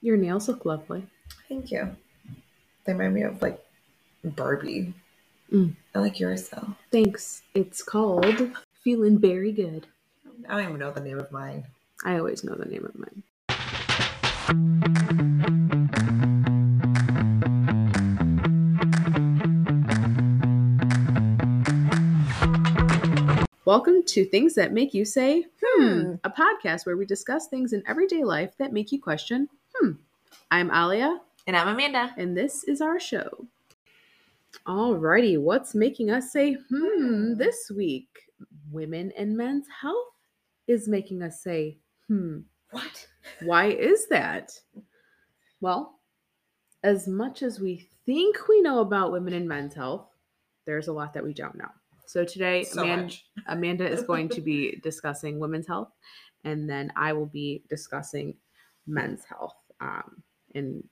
Your nails look lovely. Thank you. They remind me of like Barbie. Mm. I like yours though. Thanks. It's called Feeling Very Good. I don't even know the name of mine. I always know the name of mine. Welcome to Things That Make You Say, hmm, a podcast where we discuss things in everyday life that make you question. I'm Ahleiah, And I'm Amanda. and this is our show. Alrighty, what's making us say, hmm, this week? Women and men's health is making us say, hmm. What? Why is that? Well, as much as we think we know about women and men's health, there's a lot that we don't know. So today, So Aman- Amanda is going to be discussing women's health, and then I will be discussing men's health um, and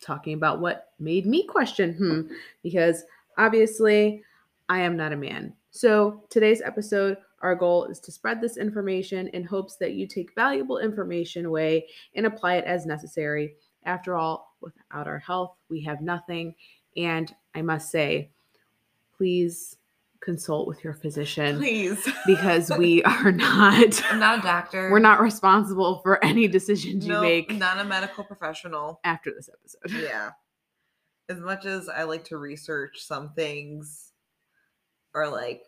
talking about what made me question, hmm, because obviously I am not a man. So today's episode, our goal is to spread this information in hopes that you take valuable information away and apply it as necessary. After all, without our health, we have nothing. And I must say, please consult with your physician Please. because we are not I'm not a doctor. we're not responsible for any decisions you make. no, make not a medical professional. after this episode. Yeah. As much as I like to research some things or like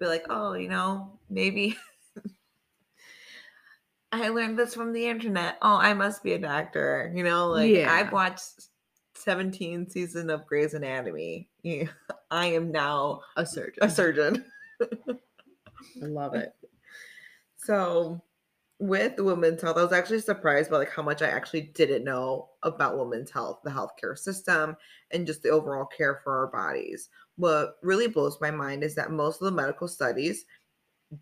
be like, oh, you know, maybe I learned this from the internet. Oh, I must be a doctor. You know, like Yeah. I've watched 17 season of Grey's Anatomy. I am now A surgeon. a surgeon. I love it. So with women's health, I was actually surprised by like how much I actually didn't know about women's health, the healthcare system, and just the overall care for our bodies. What really blows my mind is that most of the medical studies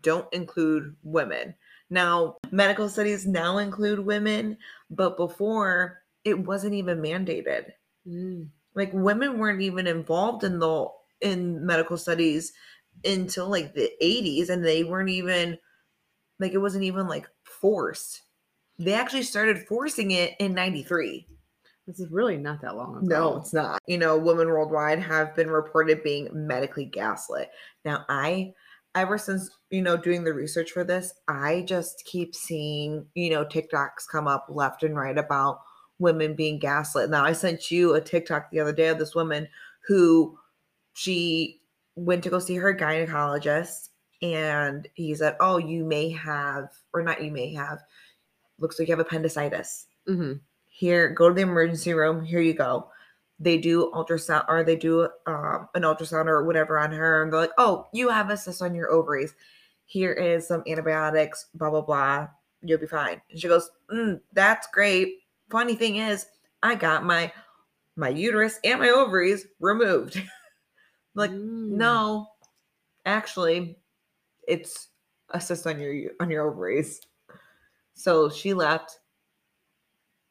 don't include women. Now, medical studies now include women, but before it wasn't even mandated. Mm. Like women weren't even involved in the in medical studies until like the 80s and they weren't even like it wasn't even like forced. They actually started forcing it in 93. This is really not that long ago. No, it's not. You know, women worldwide have been reported being medically gaslit. Now, I, ever since, you know, doing the research for this, I just keep seeing, you know, TikToks come up left and right about women being gaslit. Now, I sent you a TikTok the other day of this woman who she went to go see her gynecologist and he said, Oh, you may have, or not you may have, looks like you have appendicitis. Hmm here go to the emergency room. Here you go. They do ultrasound or they do um, an ultrasound or whatever on her and they're like oh you have a cyst on your ovaries. Here is some antibiotics blah blah blah. You'll be fine. And she goes mm, that's great funny thing is i got my my uterus and my ovaries removed like Mm. no actually it's a cyst on your on your ovaries so she left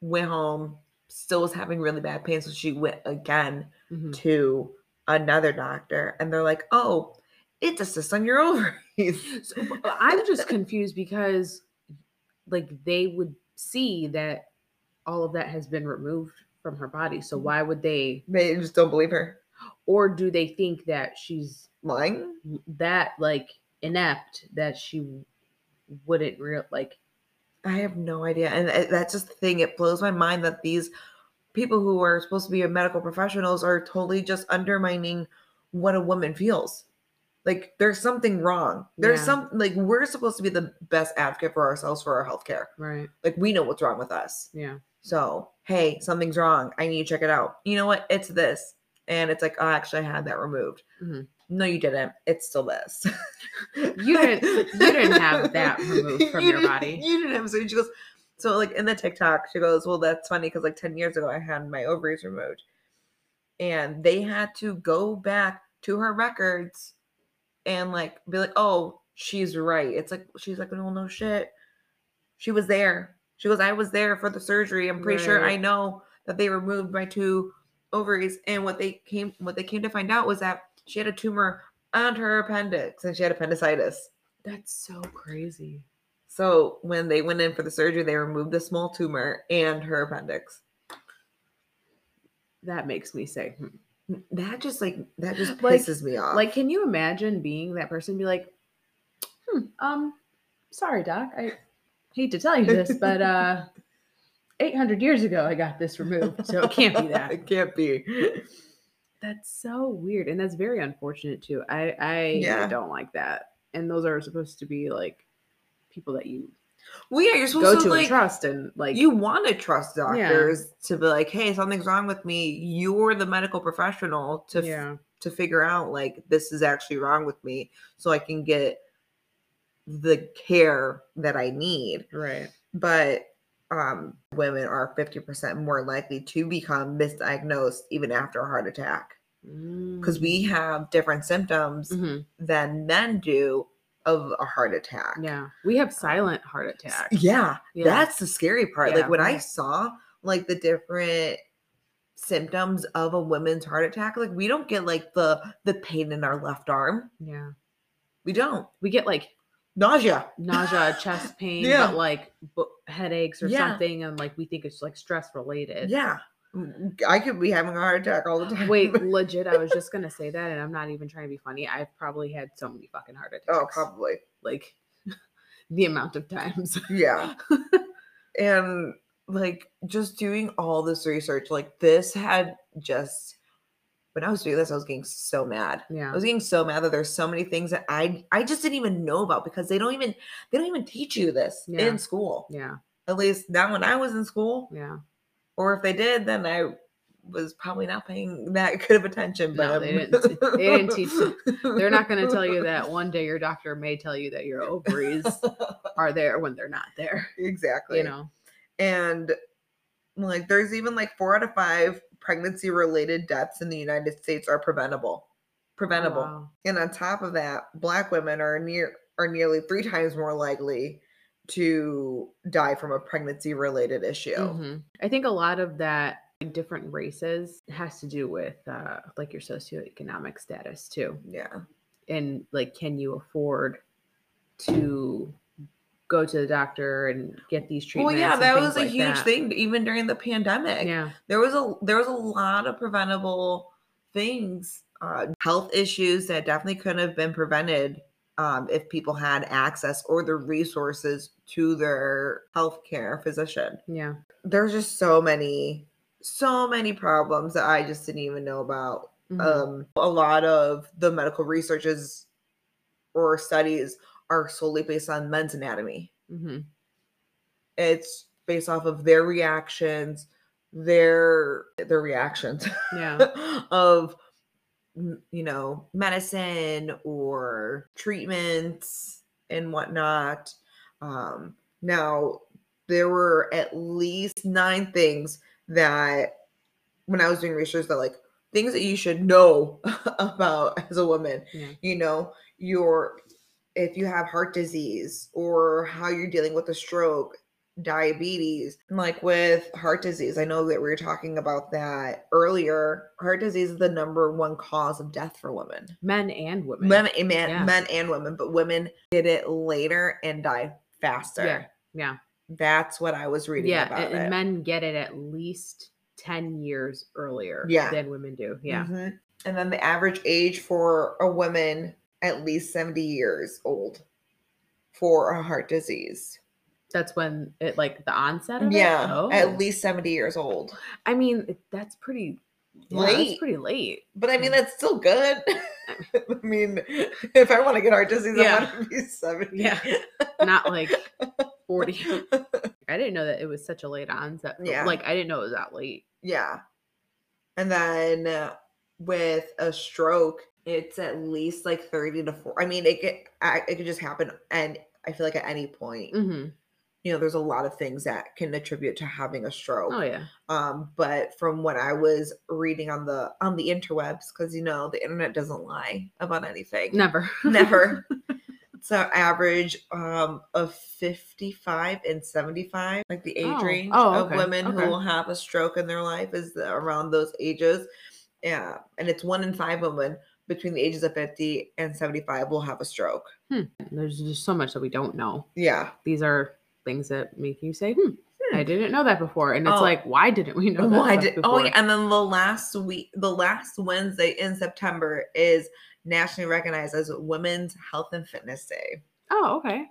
went home still was having really bad pain so she went again Mhm. to another doctor and they're like oh it's a cyst on your ovaries So, I'm just confused because, like, they would see that all of that has been removed from her body. So why would they, they just don't believe her or do they think that she's lying that like inept that she wouldn't real like? i have no idea and uh, that's just the thing it blows my mind that these people who are supposed to be medical professionals are totally just undermining what a woman feels like there's something wrong there's Yeah. some like we're supposed to be the best advocate for ourselves for our healthcare Right. like we know what's wrong with us Yeah. So, hey, something's wrong. I need to check it out. You know what? It's this. And it's like, oh, actually, I had that removed. Mhm. No, you didn't. It's still this. You didn't- you didn't have that removed from You your body. You didn't have. So she goes, so like in the TikTok, she goes, well, that's funny because like 10 years ago, I had my ovaries removed. And they had to go back to her records and like be like, oh, she's right. It's like, she's like, well, no shit. She was there. She goes, I was there for the surgery. I'm pretty sure I know that they removed my two ovaries. And what they came what they came to find out was that she had a tumor on her appendix and she had appendicitis. That's so crazy. So when they went in for the surgery, they removed the small tumor and her appendix. that makes me say, hmm. that just like that just Like- pisses me off. like, can you imagine being that person? and Be like, hmm, um, sorry, doc, I hate to tell you this, but uh, 800 years ago, I got this removed, so it can't be that. it can't be. That's so weird, and that's very unfortunate too. I I Yeah. don't like that, and those are supposed to be like people that you Well, yeah, you're supposed go to, like and trust, and like you want to trust Yeah. doctors to be like, hey, something's wrong with me. You're the medical professional to f- yeah, to figure out like this is actually wrong with me, so I can get the care that I need. right, But um, women are 50% more likely to become misdiagnosed even after a heart attack because we have different symptoms Mhm. than men do of a heart attack. yeah we have silent heart attacks. Yeah, Yeah. that's the scary part. Yeah, like when I saw like the different symptoms of a woman's heart attack, like we don't get like the the pain in our left arm. yeah. We don't. We get like Nausea. nausea, chest pain, Yeah. but like headaches or Yeah. something, and like we think it's like stress related. Yeah. I could be having a heart attack all the time. Wait, legit, I was just gonna say that, and I'm not even trying to be funny. I've probably had so many fucking heart oh, attacks. oh, probably. like the amount of times. Yeah. and like just doing all this research, like this had just when I was doing this, I was getting so mad. Yeah. I was getting so mad that there's so many things that I I just didn't even know about because they don't even they don't even teach you this Yeah. in school. Yeah. At least not when I was in school. Yeah. Or if they did, then I was probably not paying that good of attention. But No, they didn't they didn't teach you. They're not going to tell you that one day your doctor may tell you that your ovaries are there when they're not there. exactly. You know. and like there's even like four out of five pregnancy related deaths in the United States are preventable. Preventable. Wow. And on top of that, black women are near are nearly three times more likely to die from a pregnancy related issue. Mhm. I think a lot of that in different races has to do with uh, like your socioeconomic status too. Yeah. and like can you afford to go to the doctor and get these treatments. Well, yeah, that was a like huge that. thing even during the pandemic. yeah There was a there was a lot of preventable things, uh, health issues that definitely couldn't have been prevented um, if people had access or the resources to their healthcare physician. yeah There's just so many, so many problems that I just didn't even know about. Mhm. Um, a lot of the medical researches or studies are solely based on men's anatomy. Mhm. It's based off of their reactions, their their reactions yeah of you know medicine or treatments and whatnot. Um, now there were at least nine things that when I was doing research that like things that you should know about as a woman. yeah You know, your if you have heart disease or how you're dealing with a stroke, diabetes. Like with heart disease, I know that we were talking about that earlier. Heart disease is the number one cause of death for women. men and women Men, eh, men, Yeah. men and women, but women get it later and die faster. yeah yeah That's what I was reading yeah about and, it. men get it at least 10 years earlier Yeah. than women do yeah Mhm. And then the average age for a woman at least 70 years old for a heart disease. that's when it like the onset of Yeah, it? Oh. at least 70 years old. i mean that's pretty yeah, Late. that's pretty late But I mean, that's still good. I mean, if I want to get heart disease, Yeah. I want to be 70. Yeah. not like 40 i didn't know that it was such a late onset Yeah. like i didn't know it was that late Yeah. And then uh, with a stroke, it's at least like 30 to 4. I mean, it could, it could just happen. And I feel like at any point, hmm you know, there's a lot of things that can attribute to having a stroke. oh yeah Um, but from what I was reading on the on the interwebs, because you know the internet doesn't lie about anything. never Never. it's an average um of 55 and 75, like the age Oh. range Oh, of women Okay. who will have a stroke in their life is the- around those ages. Yeah. And it's one in five women between the ages of 50 and 75 will have a stroke. there's just so much that we don't know Yeah. these are things that make you say hmm Hmm. I didn't know that before. And it's Oh. like, why didn't we know that? Why did? before? Oh yeah, and then the last week, the last Wednesday in September is nationally recognized as Women's Health and Fitness Day. Oh, okay.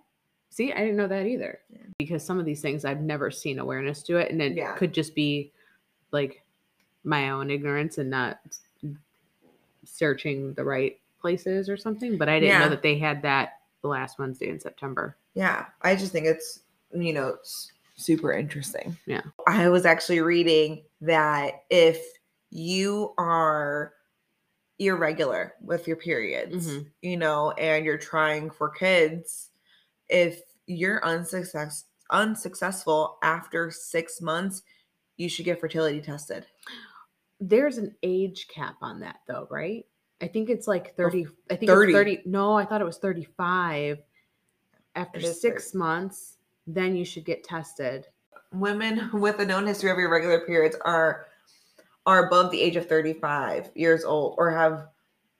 See, I didn't know that either. Yeah. Because some of these things I've never seen awareness to it. And it Yeah. could just be like my own ignorance and not searching the right places or something. But I didn't Yeah. know that they had that the last Wednesday in September. Yeah, I just think it's you know super interesting. Yeah. I was actually reading that if you are irregular with your periods, Mhm. you know, and you're trying for kids, if you're unsuccess unsuccessful after six months, you should get fertility tested. There's an age cap on that though, right? I think it's like 30. I think 30. it's 30. No, I thought it was 35. After It is six months, then you should get tested. Women with a known history of irregular periods are are above the age of 35 years old or have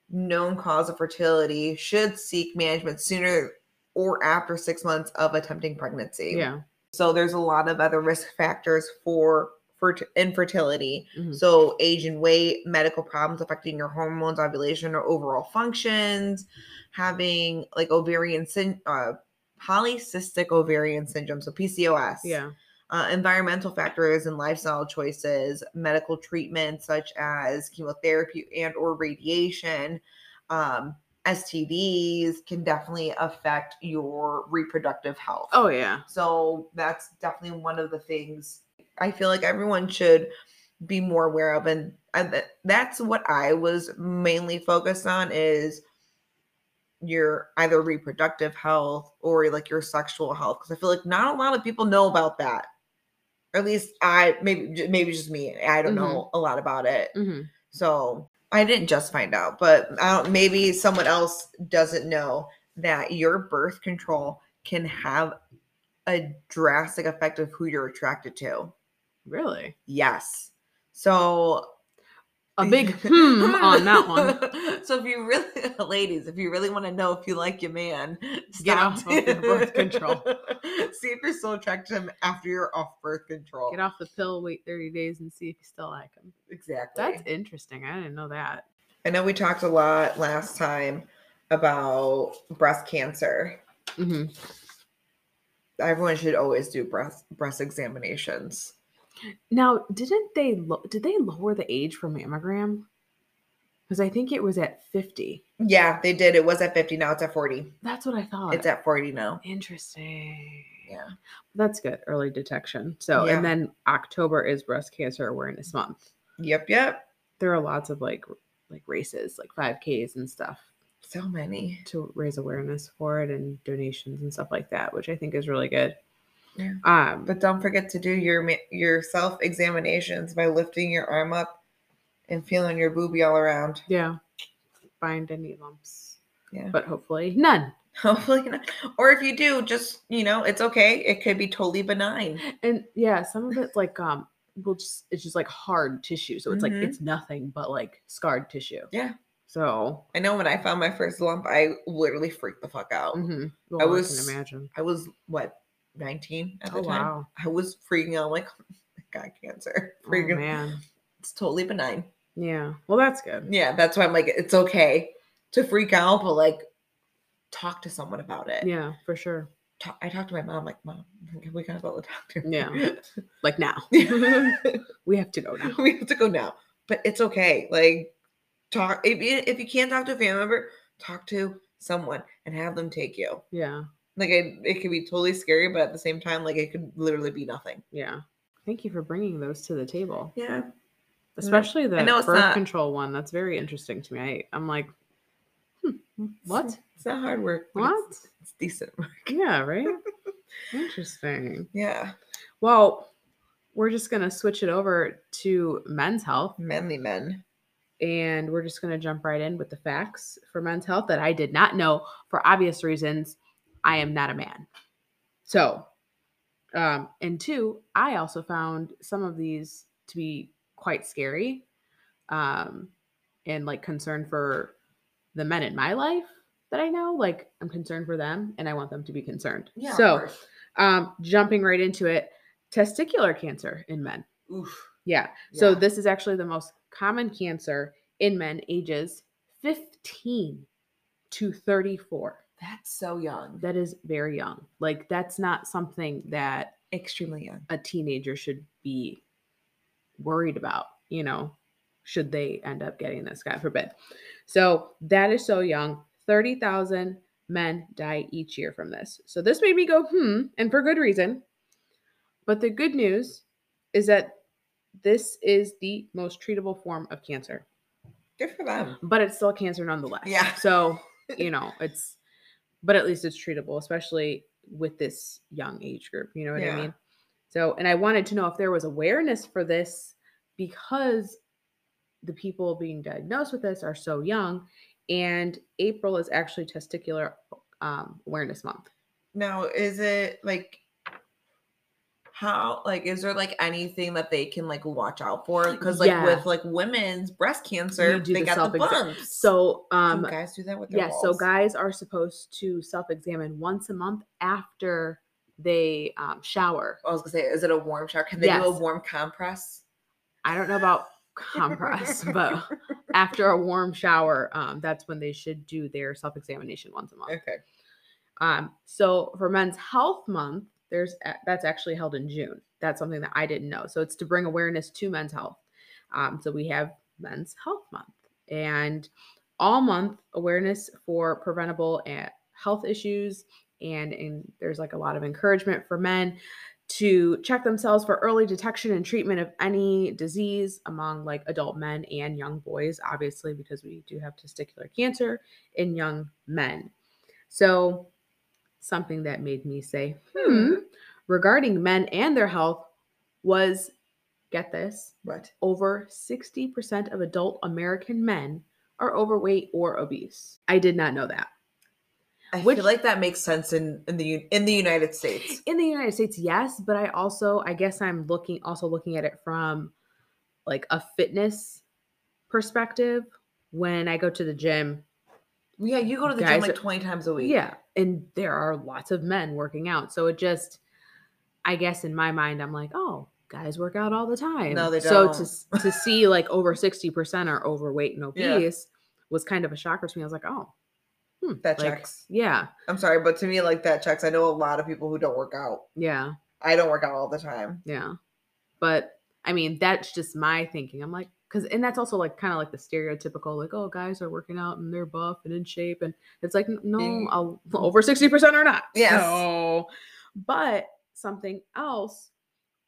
known cause of fertility should seek management sooner or after six months of attempting pregnancy. Yeah. So there's a lot of other risk factors for for infertility. Mhm. So age and weight, medical problems affecting your hormones, ovulation, or overall functions, having like ovarian syn- uh, polycystic ovarian syndrome, so PCOS. Yeah. Uh, environmental factors and lifestyle choices, medical treatments such as chemotherapy and or radiation, um, STDs can definitely affect your reproductive health. Oh yeah. So that's definitely one of the things I feel like everyone should be more aware of, and, and th- that's what I was mainly focused on is your either reproductive health or like your sexual health because I feel like not a lot of people know about that. Or at least I maybe maybe just me. I don't Mhm. know a lot about it. hmm So I didn't just find out, but I don't, maybe someone else doesn't know that your birth control can have a drastic effect of who you're attracted to. Really? Yes. So A big hmm on that one. so if you really, ladies, if you really want to know if you like your man, Get stop- off of birth control. See if you're still attracted to him after you're off birth control. Get off the pill, wait 30 days, and see if you still like him. Exactly. That's interesting. I didn't know that. I know we talked a lot last time about breast cancer. hmm Everyone should always do breast breast examinations. Now, didn't they lo- did they lower the age for mammogram? Because I think it was at 50. Yeah, they did. It was at 50. Now it's at 40. That's what I thought. It's at 40 now. interesting. Yeah. That's good. Early detection. So, Yeah. and then October is breast cancer awareness month. Yep, yep. There are lots of like like races, like 5Ks and stuff So many. to raise awareness for it and donations and stuff like that, which I think is really good. Yeah. Um, But don't forget to do your your self examinations by lifting your arm up and feeling your boobie all around. yeah, find any lumps, Yeah. but hopefully none. Hopefully not. Or if you do, just you know, it's okay. It could be totally benign. And yeah, some of it's like um, will just it's just like hard tissue, so it's Mhm. like it's nothing but like scarred tissue. Yeah. So I know when I found my first lump, I literally freaked the fuck out. mhm, well, I I was- can imagine. I was what, 19 at the Oh time? wow, I was freaking out like I got cancer. oh, man, it's totally benign. yeah. Well, that's good. Yeah, that's why I'm like, it's okay to freak out, but like talk to someone about it. Yeah, for sure. I talked to my mom, like, Mom, we gotta go to the doctor. Yeah. Like now, we have to go now. we have to go now. But it's okay. Like talk if you if you can't talk to a family member, talk to someone and have them take you. Yeah, Like it, it could be totally scary, but at the same time, like it could literally be nothing. yeah. Thank you for bringing those to the table, Yeah. especially the know it's birth not- control one. That's very interesting to me. I, I'm like, hmm, what? It's not hard work. What? It's, it's decent work. Yeah, right. Interesting. Yeah. Well, we're just gonna switch it over to men's health, Manly men. and we're just gonna jump right in with the facts for men's health that I did not know for obvious reasons. I am not a man, so um, and two, I also found some of these to be quite scary, um, and like concern for the men in my life that I know. Like I'm concerned for them, and I want them to be concerned. Yeah, so. Um, jumping right into it, testicular cancer in men. Oof. Yeah. So this is actually the most common cancer in men ages 15 to 34. That's so young. That is very young. Like that's not something that Extremely young. a teenager should be worried about, you know, should they end up getting this, God forbid. So that is so young. 30,000 men die each year from this. So this made me go, hmm, and for good reason. But the good news is that this is the most treatable form of cancer, Good for them. but it's still cancer nonetheless. Yeah. So, you know, it's, but at least it's treatable, especially with this young age group. You know what Yeah. I mean? So, and I wanted to know if there was awareness for this because the people being diagnosed with this are so young. And April is actually Testicular um, Awareness Month. Now, is it like how like is there like anything that they can like watch out for? Because like Yeah. with like women's breast cancer, do they the got the bumps. So, Do um, guys do that with their Yes, so guys are supposed to self-examine once a month after they um, shower. I was gonna say, is it a warm shower? Can they do a warm compress? I don't know about compress, but after a warm shower, um, that's when they should do their self-examination once a month. Okay. Um, so for Men's Health Month, there's that's actually held in June. That's something that I didn't know. So it's to bring awareness to men's health. Um, so we have Men's Health Month and all month awareness for preventable health issues. And, and there's like a lot of encouragement for men to check themselves for early detection and treatment of any disease among like adult men and young boys, obviously, because we do have testicular cancer in young men. So, something that made me say, hmm, regarding men and their health was get this What? over 60% of adult American men are overweight or obese. I did not know that. I Which- feel like that makes sense in in the in the United States. In the United States, yes, but I also I guess I'm looking also looking at it from like a fitness perspective. When I go to the gym, Yeah, you go to the gym like are- twenty times a week. Yeah, and there are lots of men working out. So it just, I guess in my mind, I'm like, oh, guys work out all the time. No, they So to don't. s- to to see like over sixty percent are overweight and Yeah. obese was kind of a shocker to me. I was like, oh, hmm, That like, checks. Yeah, I'm sorry, but to me, like that checks. I know a lot of people who don't work out. yeah, I don't work out all the time. yeah. But I mean, that's just my thinking. I'm like, because and that's also like kind of like the stereotypical like, oh, guys are working out and they're buff and in shape, and it's like, no, Mm. I'll, over sixty percent or not. yeah So, but something else,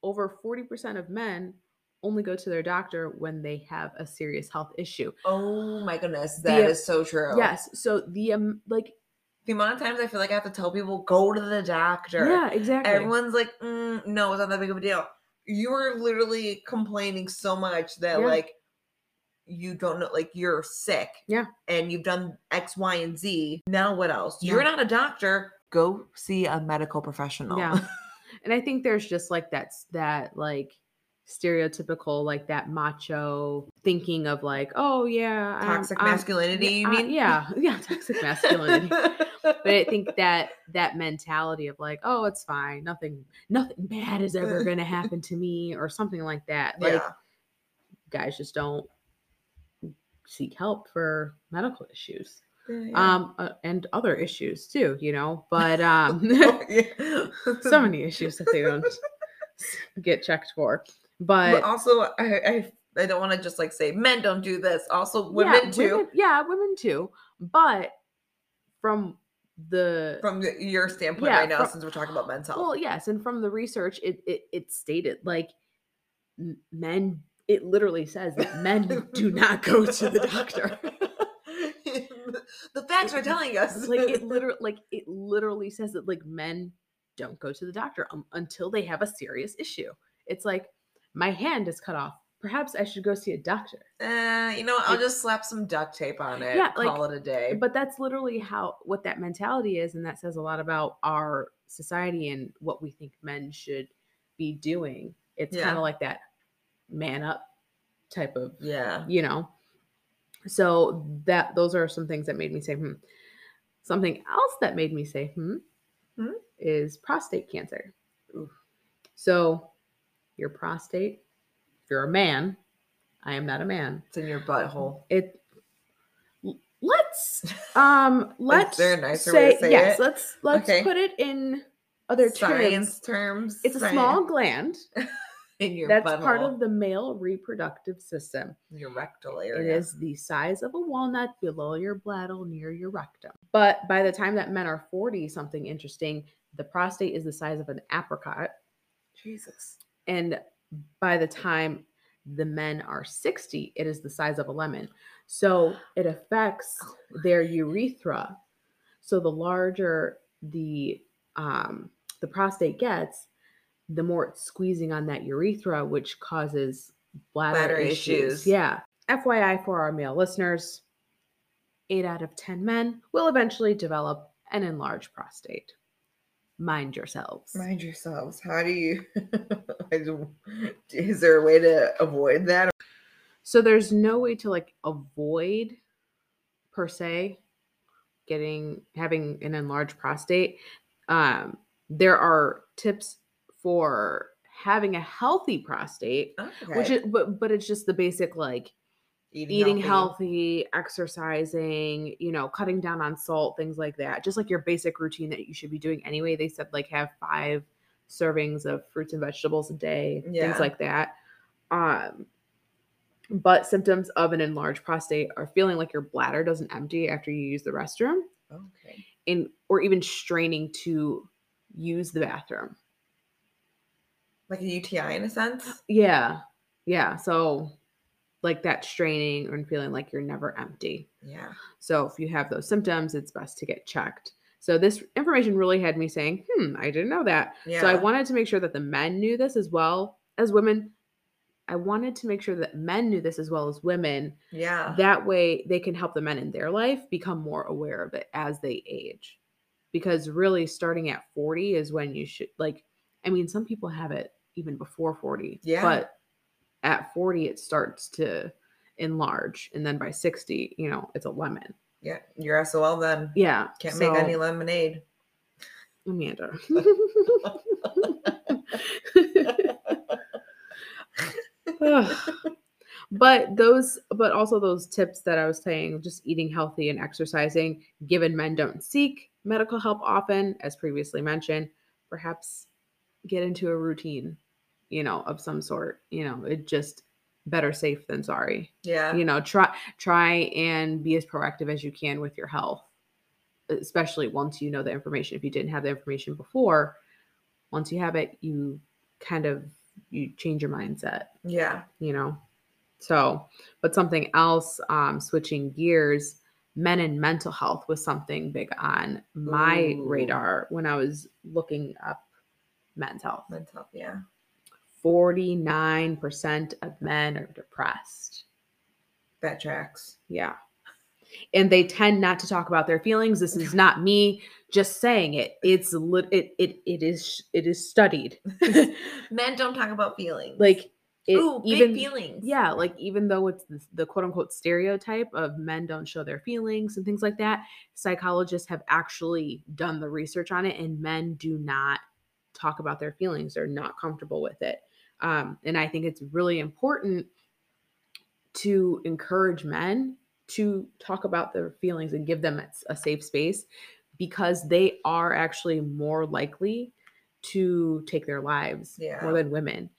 over forty percent of men only go to their doctor when they have a serious health issue. Oh my goodness, that is The- so true. Yes. So the um, like, The amount of times I feel like I have to tell people go to the doctor. yeah, exactly. Everyone's like, mm, no, it's not that big of a deal. You're literally complaining so much that Yeah. like you don't know, like you're sick. Yeah. And you've done X, Y, and Z. Now what else? You're not a doctor. Go see a medical professional. Yeah. and I think there's just like that's that like stereotypical like that macho thinking of like, oh yeah, I'm- Toxic I'm- masculinity, you uh, mean? yeah, yeah, toxic masculinity. but I think that that mentality of like, oh, it's fine, nothing, nothing bad is ever going to happen to me, or something like that. Like yeah. guys just don't seek help for medical issues, Yeah, yeah. um, uh, and other issues too. You know, but um, Oh, so many issues that they don't get checked for. But But also, I I, I don't want to just like say men don't do this. Also, women yeah, too. women- yeah, women too. But from the From the, your standpoint Yeah, right now, from- since we're talking about men's health. Well, yes, and from the research, it it, it stated like men. It literally says that men do not go to the doctor. the facts are telling us. like it literally, like it literally says that like men don't go to the doctor um, until they have a serious issue. It's like my hand is cut off. Perhaps I should go see a doctor. Eh, you know, what, I'll Like- just slap some duct tape on it. Yeah, like- call it a day. But that's literally how what that mentality is, and that says a lot about our society and what we think men should be doing. It's Yeah. kind of like that man up type of yeah. you know so that those are some things that made me say hmm something else that made me say hmm, Hmm? is prostate cancer Oof. So, your prostate, if you're a man, I am not a man. It's in your butthole. It let's um let's there a nicer say, way to say yes, it? let's let's Okay. put it in other terms. Science terms. It's a science- small gland in your that's butthole. part of the male reproductive system. your rectal area. is the size of a walnut below your bladder near your rectum. But by the time that men are 40, something interesting, the prostate is the size of an apricot. Jesus. And by the time the men are 60, it is the size of a lemon. So it affects their urethra. So the larger the um, the prostate gets, the more it's squeezing on that urethra, which causes bladder, Bladder issues. issues. Yeah. FYI for our male listeners, eight out of 10 men will eventually develop an enlarged prostate. Mind yourselves. Mind yourselves. How do you? Is there a way to avoid that? So there's no way to like avoid per se getting having an enlarged prostate. Um, there are tips for having a healthy prostate, which is but but it's just the basic like eating healthy, exercising, you know, cutting down on salt, things like that. Just like your basic routine that you should be doing anyway. They said like have five servings of fruits and vegetables a day, Yeah. things like that. Um but symptoms of an enlarged prostate are feeling like your bladder doesn't empty after you use the restroom Okay. and or even straining to use the bathroom. Like a UTI in a sense. Yeah. Yeah. So like that straining and feeling like you're never empty. Yeah. So if you have those symptoms, it's best to get checked. So this information really had me saying, hmm, I didn't know that. Yeah. So I wanted to make sure that the men knew this as well as women. I wanted to make sure that men knew this as well as women. Yeah. That way they can help the men in their life become more aware of it as they age. Because really starting at 40 is when you should like I mean some people have it even before 40. Yeah. But at 40 it starts to enlarge and then by 60, you know, it's a lemon. yeah. You're SOL then. Yeah. Can't make any lemonade. Amanda. But those but also those tips that i was saying just eating healthy and exercising given men don't seek medical help often as previously mentioned perhaps get into a routine you know of some sort you know it just better safe than sorry Yeah. you know try try and be as proactive as you can with your health especially once you know the information if you didn't have the information before once you have it you kind of you change your mindset Yeah. you know so but something else um switching gears men and mental health was something big on my Ooh. radar when i was looking up men's health Mental health. Yeah. 49% of men are depressed That tracks. Yeah. And they tend not to talk about their feelings. This is not me just saying it. It's lit it it it is it is studied. Men don't talk about feelings. like it Ooh, even big feelings. yeah, like even though it's the, the quote unquote stereotype of men don't show their feelings and things like that, psychologists have actually done the research on it and men do not talk about their feelings. They're not comfortable with it. Um, and I think it's really important to encourage men to talk about their feelings and give them a- safe space because they are actually more likely to take their lives Yeah. more than women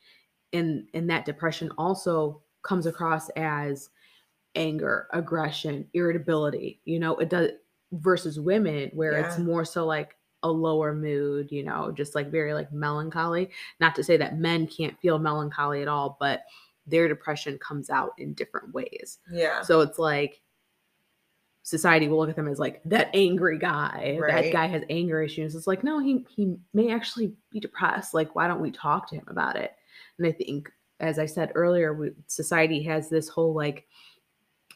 and and that depression also comes across as anger aggression irritability you know it does versus women where it's more so like a lower mood you know just like very like melancholy not to say that men can't feel melancholy at all but their depression comes out in different ways Yeah. so it's like society will look at them as like that angry guy. That guy has anger issues. It's like, no, he he may actually be depressed. Like, why don't we talk to him about it? And I think, as I said earlier, we, society has this whole like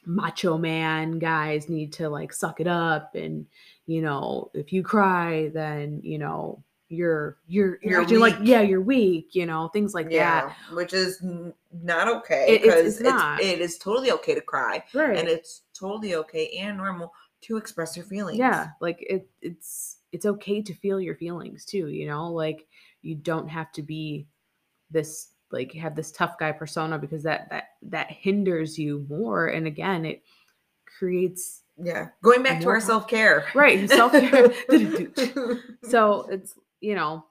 macho man guys need to like suck it up and you know if you cry then you know you're you're you're, You're like yeah you're weak you know things like that yeah. Which is not okay. It- it's- Because it's not. it is totally okay to cry. right And it's totally okay and normal to express your feelings. Yeah, like it it's it's okay to feel your feelings too, you know? Like you don't have to be this like you have this tough guy persona because that that that hinders you more and again it creates Yeah. Going back to our self care. right self-care so it's you know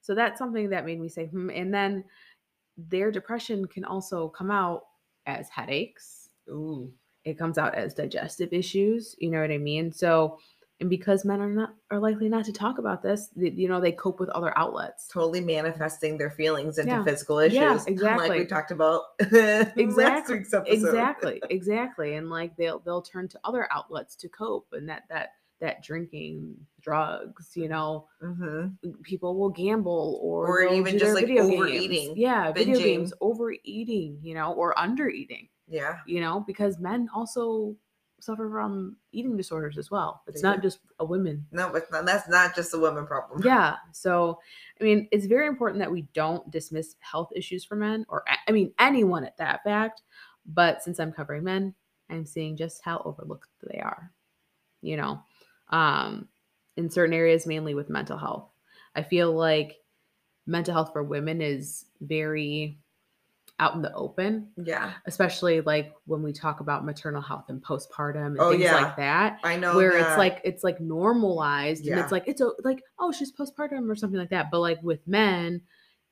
so that's something that made me say hmm. and then their depression can also come out as headaches Ooh. it comes out as digestive issues you know what i mean so and because men are not are likely not to talk about this th- you know they cope with other outlets Totally manifesting their feelings into Yeah. physical issues. Yeah, exactly Like we talked about last Exactly, week's episode. exactly exactly and like they'll they'll turn to other outlets to cope and that that that drinking drugs you know hmm people will gamble or Or even just, like, video games. overeating, yeah video games overeating you know or undereating Yeah. you know because men also suffer from eating disorders as well. It's not just a women No, it's not, that's not just a women problem. yeah so i mean it's very important that we don't dismiss health issues for men or I mean anyone at that fact but since i'm covering men i'm seeing just how overlooked they are you know um in certain areas mainly with mental health. I feel like mental health for women is very out in the open Yeah. especially like when we talk about maternal health and postpartum and Oh, things yeah. like that I know. where that. it's like it's like normalized and it's like it's a, like oh she's postpartum or something like that but like with men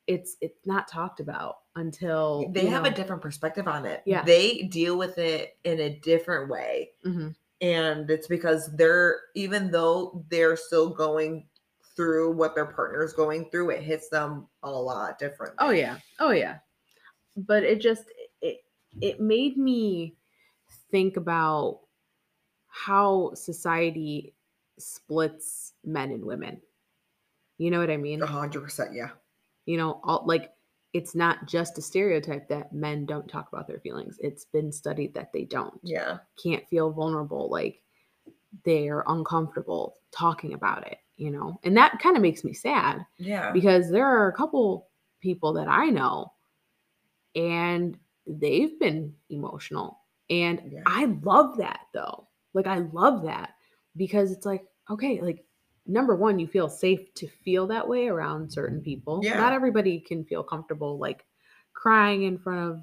it's it's not talked about until they have know, a different perspective on it. Yeah. They deal with it in a different way. mhm. And it's because they're, even though they're still going through what their partner's going through, it hits them a lot different. oh yeah oh yeah but it just it it made me think about how society splits men and women you know what i mean A hundred percent. Yeah. you know all like it's not just a stereotype that men don't talk about their feelings it's been studied that they don't Yeah. can't feel vulnerable like they're uncomfortable talking about it you know and that kind of makes me sad Yeah. because there are a couple people that i know and they've been emotional and Yeah. i love that though like i love that because it's like okay like number one you feel safe to feel that way around certain people Yeah. not everybody can feel comfortable like crying in front of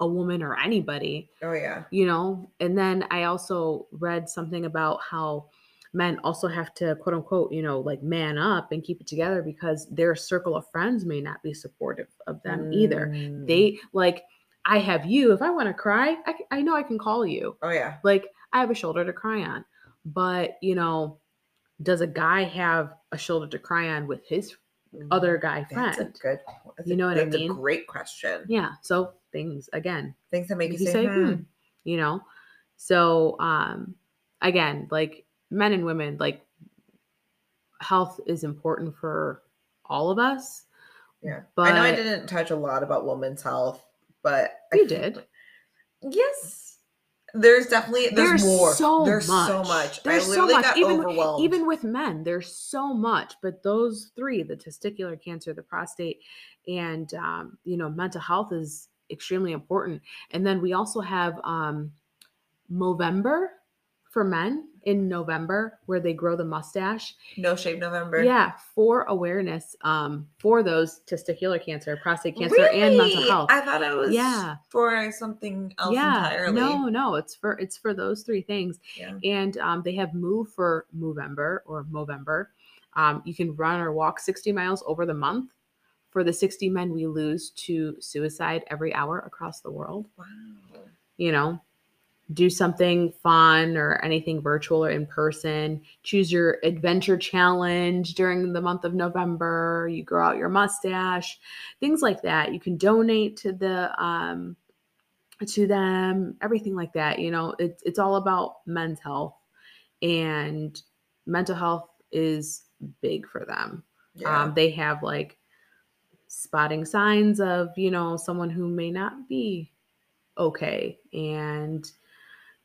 a woman or anybody Oh yeah. you know and then i also read something about how men also have to quote unquote you know like man up and keep it together because their circle of friends may not be supportive of them either Mm. they like i have you if i want to cry I know i can call you Oh yeah. like i have a shoulder to cry on but you know does a guy have a shoulder to cry on with his other guy That's friend a good. That's You a- know what I mean? a great question. yeah so things again Things that make make you say, hmm. hmm, you know so um again like men and women like health is important for all of us Yeah. but I know I didn't touch a lot about women's health, but You feel did. Yes. There's definitely there's, there's more. so there's much so much. there's I so literally much got even overwhelmed. even with men there's so much but those three the testicular cancer the prostate and um, you know mental health is extremely important and then we also have um movember for men in november where they grow the mustache no shave November. Yeah, for awareness, um, for those testicular cancer, prostate cancer, and mental health. I thought it was Yeah. for something else yeah, entirely. no, no, it's for it's for those three things. Yeah. And um, they have move for Movember or Movember. Um, you can run or walk 60 miles over the month. For the 60 men we lose to suicide every hour across the world, Wow. you know, do something fun or anything virtual or in person. Choose your adventure challenge during the month of November. You grow out your mustache, things like that. You can donate to the um to them, everything like that. You know, it's it's all about men's health and mental health is big for them. Yeah. Um, they have like spotting signs of, you know, someone who may not be okay and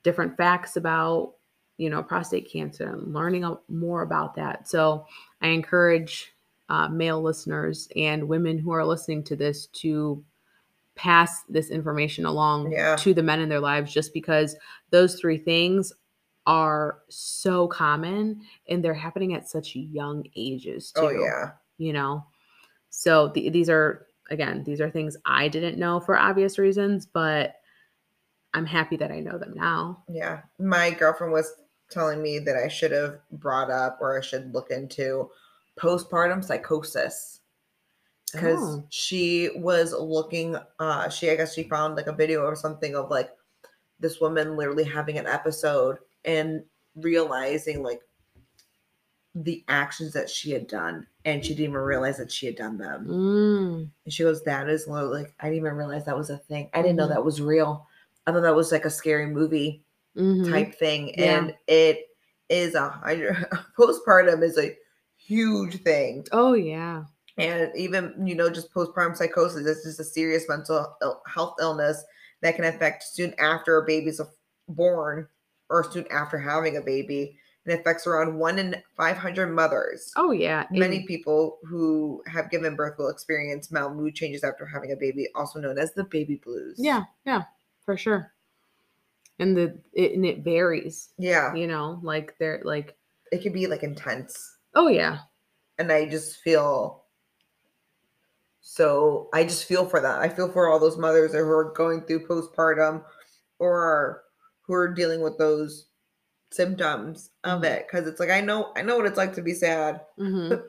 different facts about, you know, prostate cancer and learning more about that. So I encourage uh, male listeners and women who are listening to this to pass this information along Yeah. to the men in their lives just because those three things are so common and they're happening at such young ages too oh yeah. you know so the, these are again, these are things I didn't know for obvious reasons, but I'm happy that I know them now. Yeah. My girlfriend was telling me that I should have brought up or I should look into postpartum psychosis because Oh. she was looking uh she I guess she found like a video or something of like this woman literally having an episode and realizing like the actions that she had done and she didn't even realize that she had done them. Mm. And she goes, That is literally like I didn't even realize that was a thing. I didn't know Mhm. that was real. I thought that was like a scary movie Mhm. type thing. Yeah. And it is a hundred postpartum is a huge thing. Oh yeah. And even, you know, just postpartum psychosis, it's just a serious mental health illness that can affect soon after a baby's born or soon after having a baby. It affects around one in 500 mothers. Oh yeah. Many And- people who have given birth will experience mild mood changes after having a baby, also known as the baby blues. yeah, yeah, for sure. And the it, and it varies, Yeah. you know, like they're like, It could be like intense. oh yeah, And I just feel so, I just feel for that. I feel for all those mothers who are going through postpartum or who are dealing with those symptoms of Mhm. it. Cause it's like, I know, I know what it's like to be sad. hmm but,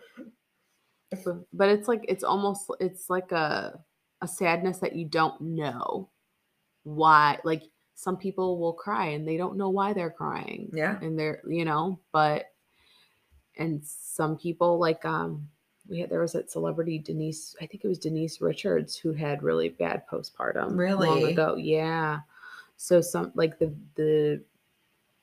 but it's like it's almost it's like a a sadness that you don't know why. Like some people will cry and they don't know why they're crying. Yeah. and they're you know but and some people like um we had there was that celebrity denise i think it was denise richards who had really bad postpartum really long ago yeah so some like the the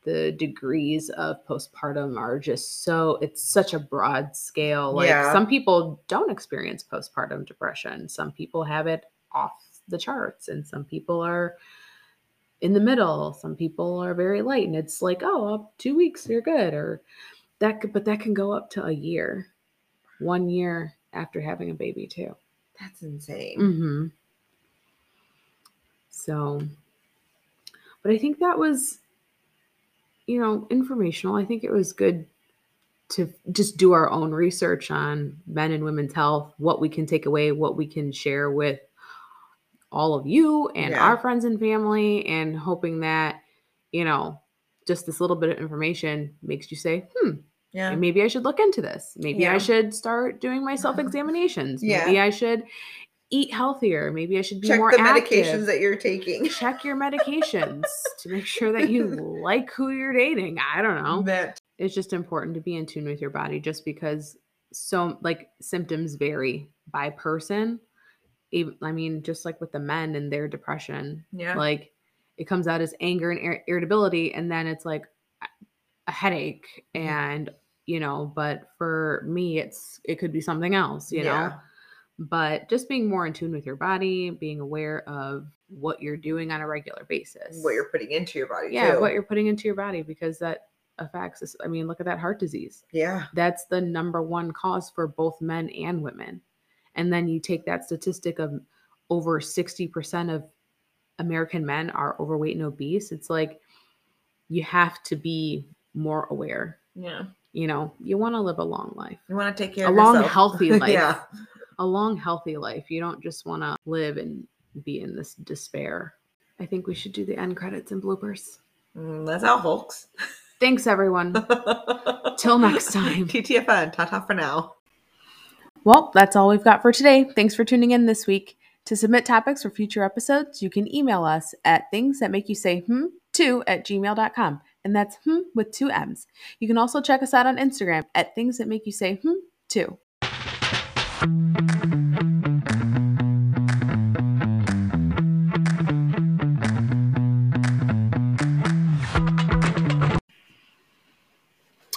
the degrees of postpartum are just so it's such a broad scale like Yeah. some people don't experience postpartum depression some people have it off the charts and some people are in the middle some people are very light and it's like oh two weeks you're good or that could but that can go up to a year one year after having a baby too That's insane. mm-hmm. so but i think that was you know informational i think it was good to just do our own research on men and women's health what we can take away what we can share with all of you and Yeah. our friends and family and hoping that you know just this little bit of information makes you say hmm Yeah. maybe I should look into this. Maybe I should start doing my self examinations. Yeah. Maybe I should eat healthier. Maybe I should be more active. Check more the active. medications that you're taking. Check your medications to make sure that you like who you're dating. I don't know. That It's just important to be in tune with your body just because so like symptoms vary by person. Even, I mean, just like with the men and their depression, yeah. like it comes out as anger and ir- irritability and then it's like a- headache Mhm. and you know but for me it's it could be something else you know but just being more in tune with your body being aware of what you're doing on a regular basis what you're putting into your body yeah too. what you're putting into your body because that affects i mean look at that heart disease yeah. that's the number one cause for both men and women. And then you take that statistic of over 60% of American men are overweight and obese. It's like you have to be more aware. Yeah. You know, you want to live a long life, You want to take care a of a long, yourself. healthy life. yeah. A long, healthy life. You don't just want to live and be in this despair. I think we should do the end credits and bloopers. Mm, that's how folks. Thanks, everyone. Till next time. TTFN. Ta ta for now. Well, that's all we've got for today. Thanks for tuning in this week. To submit topics for future episodes, you can email us at things that make you say hmm two at gmail.com. And that's hmm with two M's. You can also check us out on Instagram at things that make you say hmm two.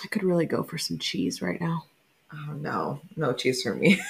I could really go for some cheese right now. Oh no, no cheese for me.